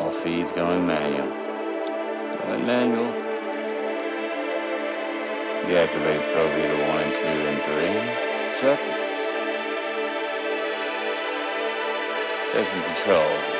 All feed's going manual. Going manual. Deactivate ProBeater 1, 2, and 3. Check. Taking control.